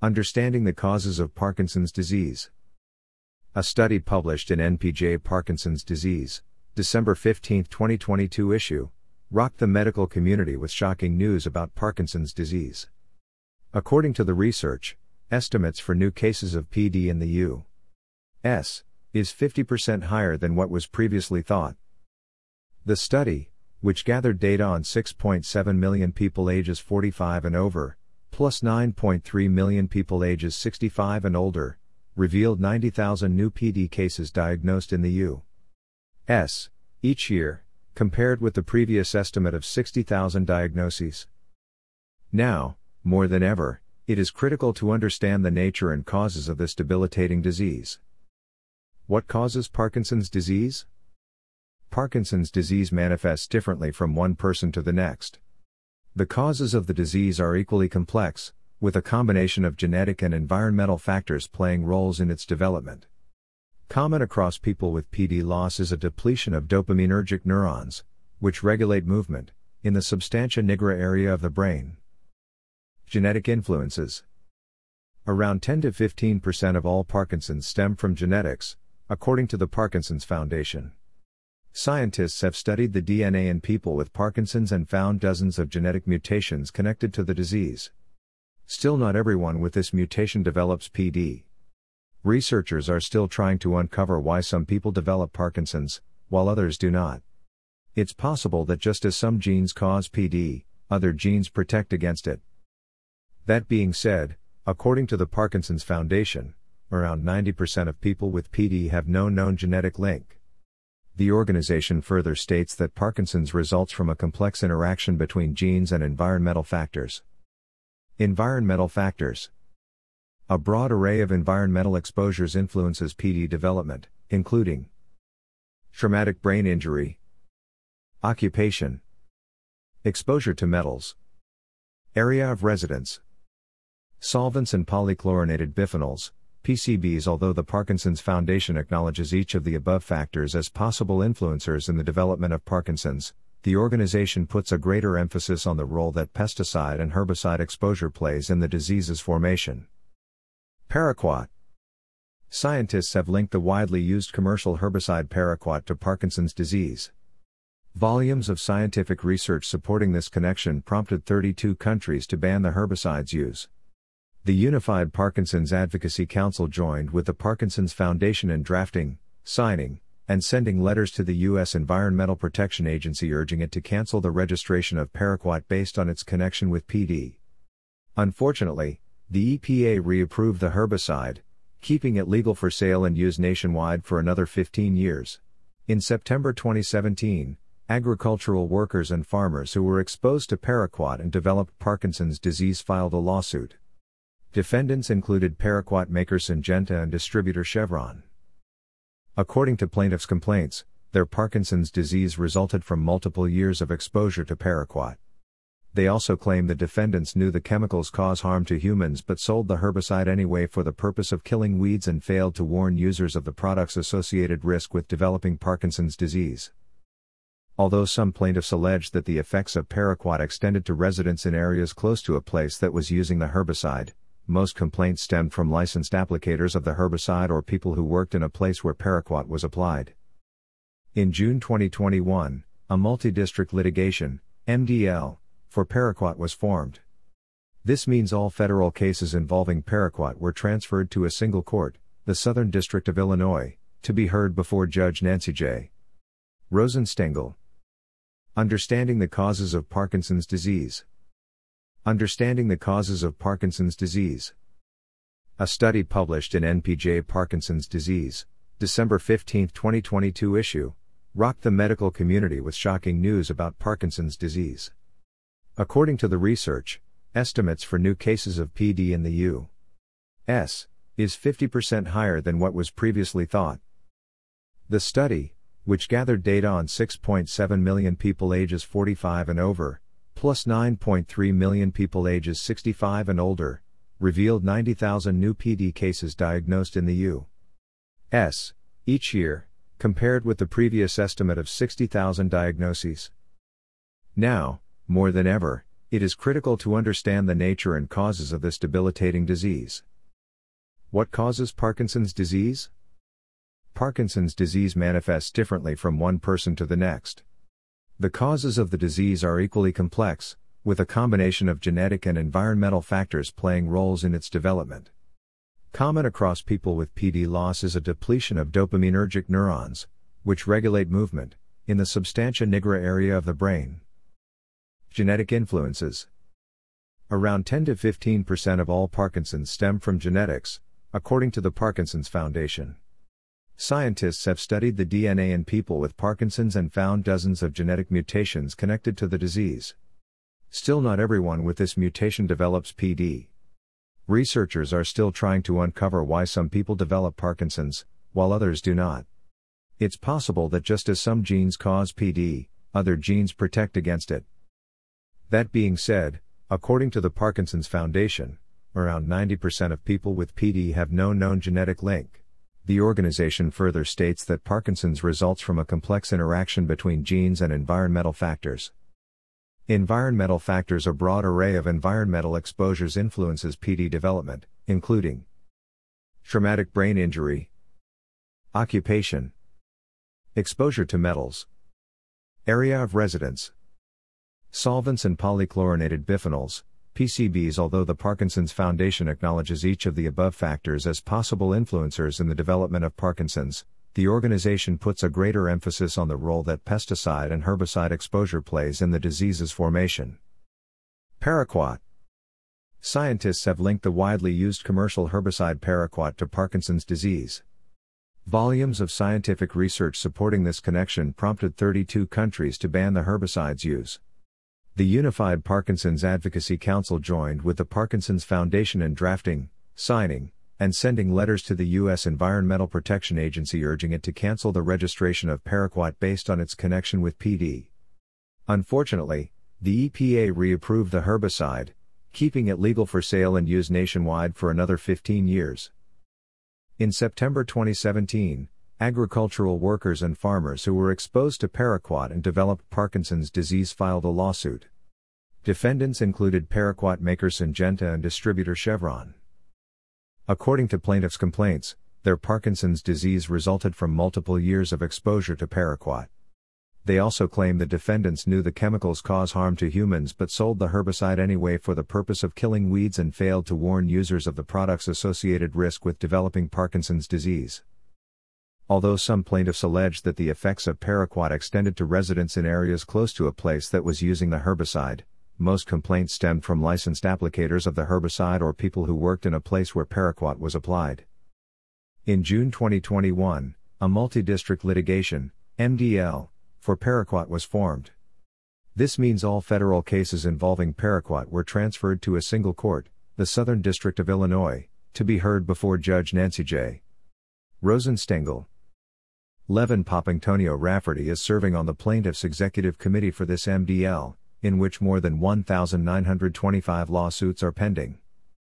Understanding the Causes of Parkinson's Disease. A study published in NPJ Parkinson's Disease, December 15, 2022 issue, rocked the medical community with shocking news about Parkinson's disease. According to the research, estimates for new cases of PD in the U.S. is 50% higher than what was previously thought. The study, which gathered data on 6.7 million people ages 45 and over, plus 9.3 million people ages 65 and older, revealed 90,000 new PD cases diagnosed in the U.S. each year, compared with the previous estimate of 60,000 diagnoses. Now, more than ever, it is critical to understand the nature and causes of this debilitating disease. What causes Parkinson's disease? Parkinson's disease manifests differently from one person to the next. The causes of the disease are equally complex, with a combination of genetic and environmental factors playing roles in its development. Common across people with PD loss is a depletion of dopaminergic neurons, which regulate movement, in the substantia nigra area of the brain. Genetic influences Around 10 to 15 percent of all Parkinson's stem from genetics, according to the Parkinson's Foundation. Scientists have studied the DNA in people with Parkinson's and found dozens of genetic mutations connected to the disease. Still, not everyone with this mutation develops PD. Researchers are still trying to uncover why some people develop Parkinson's, while others do not. It's possible that just as some genes cause PD, other genes protect against it. That being said, according to the Parkinson's Foundation, around 90% of people with PD have no known genetic link. The organization further states that Parkinson's results from a complex interaction between genes and environmental factors. Environmental factors A broad array of environmental exposures influences PD development, including traumatic brain injury, occupation, exposure to metals, area of residence, solvents and polychlorinated biphenyls, PCBs Although the Parkinson's Foundation acknowledges each of the above factors as possible influencers in the development of Parkinson's, the organization puts a greater emphasis on the role that pesticide and herbicide exposure plays in the disease's formation. Paraquat Scientists have linked the widely used commercial herbicide paraquat to Parkinson's disease. Volumes of scientific research supporting this connection prompted 32 countries to ban the herbicide's use. The Unified Parkinson's Advocacy Council joined with the Parkinson's Foundation in drafting, signing, and sending letters to the U.S. Environmental Protection Agency urging it to cancel the registration of paraquat based on its connection with PD. Unfortunately, the EPA reapproved the herbicide, keeping it legal for sale and use nationwide for another 15 years. In September 2017, agricultural workers and farmers who were exposed to paraquat and developed Parkinson's disease filed a lawsuit. Defendants included paraquat maker Syngenta and distributor Chevron. According to plaintiffs' complaints, their Parkinson's disease resulted from multiple years of exposure to paraquat. They also claim the defendants knew the chemicals cause harm to humans but sold the herbicide anyway for the purpose of killing weeds and failed to warn users of the product's associated risk with developing Parkinson's disease. Although some plaintiffs alleged that the effects of paraquat extended to residents in areas close to a place that was using the herbicide, most complaints stemmed from licensed applicators of the herbicide or people who worked in a place where paraquat was applied. In June 2021, a multi district litigation, MDL, for paraquat was formed. This means all federal cases involving paraquat were transferred to a single court, the Southern District of Illinois, to be heard before Judge Nancy J. Rosenstengel. Understanding the causes of Parkinson's disease. Understanding the Causes of Parkinson's Disease. A study published in NPJ Parkinson's Disease, December 15, 2022 issue, rocked the medical community with shocking news about Parkinson's disease. According to the research, estimates for new cases of PD in the U.S. is 50% higher than what was previously thought. The study, which gathered data on 6.7 million people ages 45 and over, plus 9.3 million people ages 65 and older, revealed 90,000 new PD cases diagnosed in the U.S. each year, compared with the previous estimate of 60,000 diagnoses. Now, more than ever, it is critical to understand the nature and causes of this debilitating disease. What causes Parkinson's disease? Parkinson's disease manifests differently from one person to the next. The causes of the disease are equally complex, with a combination of genetic and environmental factors playing roles in its development. Common across people with PD loss is a depletion of dopaminergic neurons, which regulate movement, in the substantia nigra area of the brain. Genetic influences Around 10 to 15% of all Parkinson's stem from genetics, according to the Parkinson's Foundation. Scientists have studied the DNA in people with Parkinson's and found dozens of genetic mutations connected to the disease. Still, not everyone with this mutation develops PD. Researchers are still trying to uncover why some people develop Parkinson's, while others do not. It's possible that just as some genes cause PD, other genes protect against it. That being said, according to the Parkinson's Foundation, around 90% of people with PD have no known genetic link. The organization further states that Parkinson's results from a complex interaction between genes and environmental factors. Environmental factors A broad array of environmental exposures influences PD development, including traumatic brain injury, occupation, exposure to metals, area of residence, solvents and polychlorinated biphenyls, PCBs. Although the Parkinson's Foundation acknowledges each of the above factors as possible influencers in the development of Parkinson's, the organization puts a greater emphasis on the role that pesticide and herbicide exposure plays in the disease's formation. Paraquat Scientists have linked the widely used commercial herbicide paraquat to Parkinson's disease. Volumes of scientific research supporting this connection prompted 32 countries to ban the herbicide's use. The Unified Parkinson's Advocacy Council joined with the Parkinson's Foundation in drafting, signing, and sending letters to the U.S. Environmental Protection Agency urging it to cancel the registration of paraquat based on its connection with PD. Unfortunately, the EPA reapproved the herbicide, keeping it legal for sale and use nationwide for another 15 years. In September 2017, agricultural workers and farmers who were exposed to paraquat and developed Parkinson's disease filed a lawsuit. Defendants included paraquat maker Syngenta and distributor Chevron. According to plaintiffs' complaints, their Parkinson's disease resulted from multiple years of exposure to paraquat. They also claim the defendants knew the chemicals cause harm to humans but sold the herbicide anyway for the purpose of killing weeds and failed to warn users of the product's associated risk with developing Parkinson's disease. Although some plaintiffs alleged that the effects of paraquat extended to residents in areas close to a place that was using the herbicide, most complaints stemmed from licensed applicators of the herbicide or people who worked in a place where paraquat was applied. In June 2021, a multi district litigation, MDL, for paraquat was formed. This means all federal cases involving paraquat were transferred to a single court, the Southern District of Illinois, to be heard before Judge Nancy J. Rosenstengel. Levin Papantonio Rafferty is serving on the plaintiff's executive committee for this MDL, in which more than 1,925 lawsuits are pending.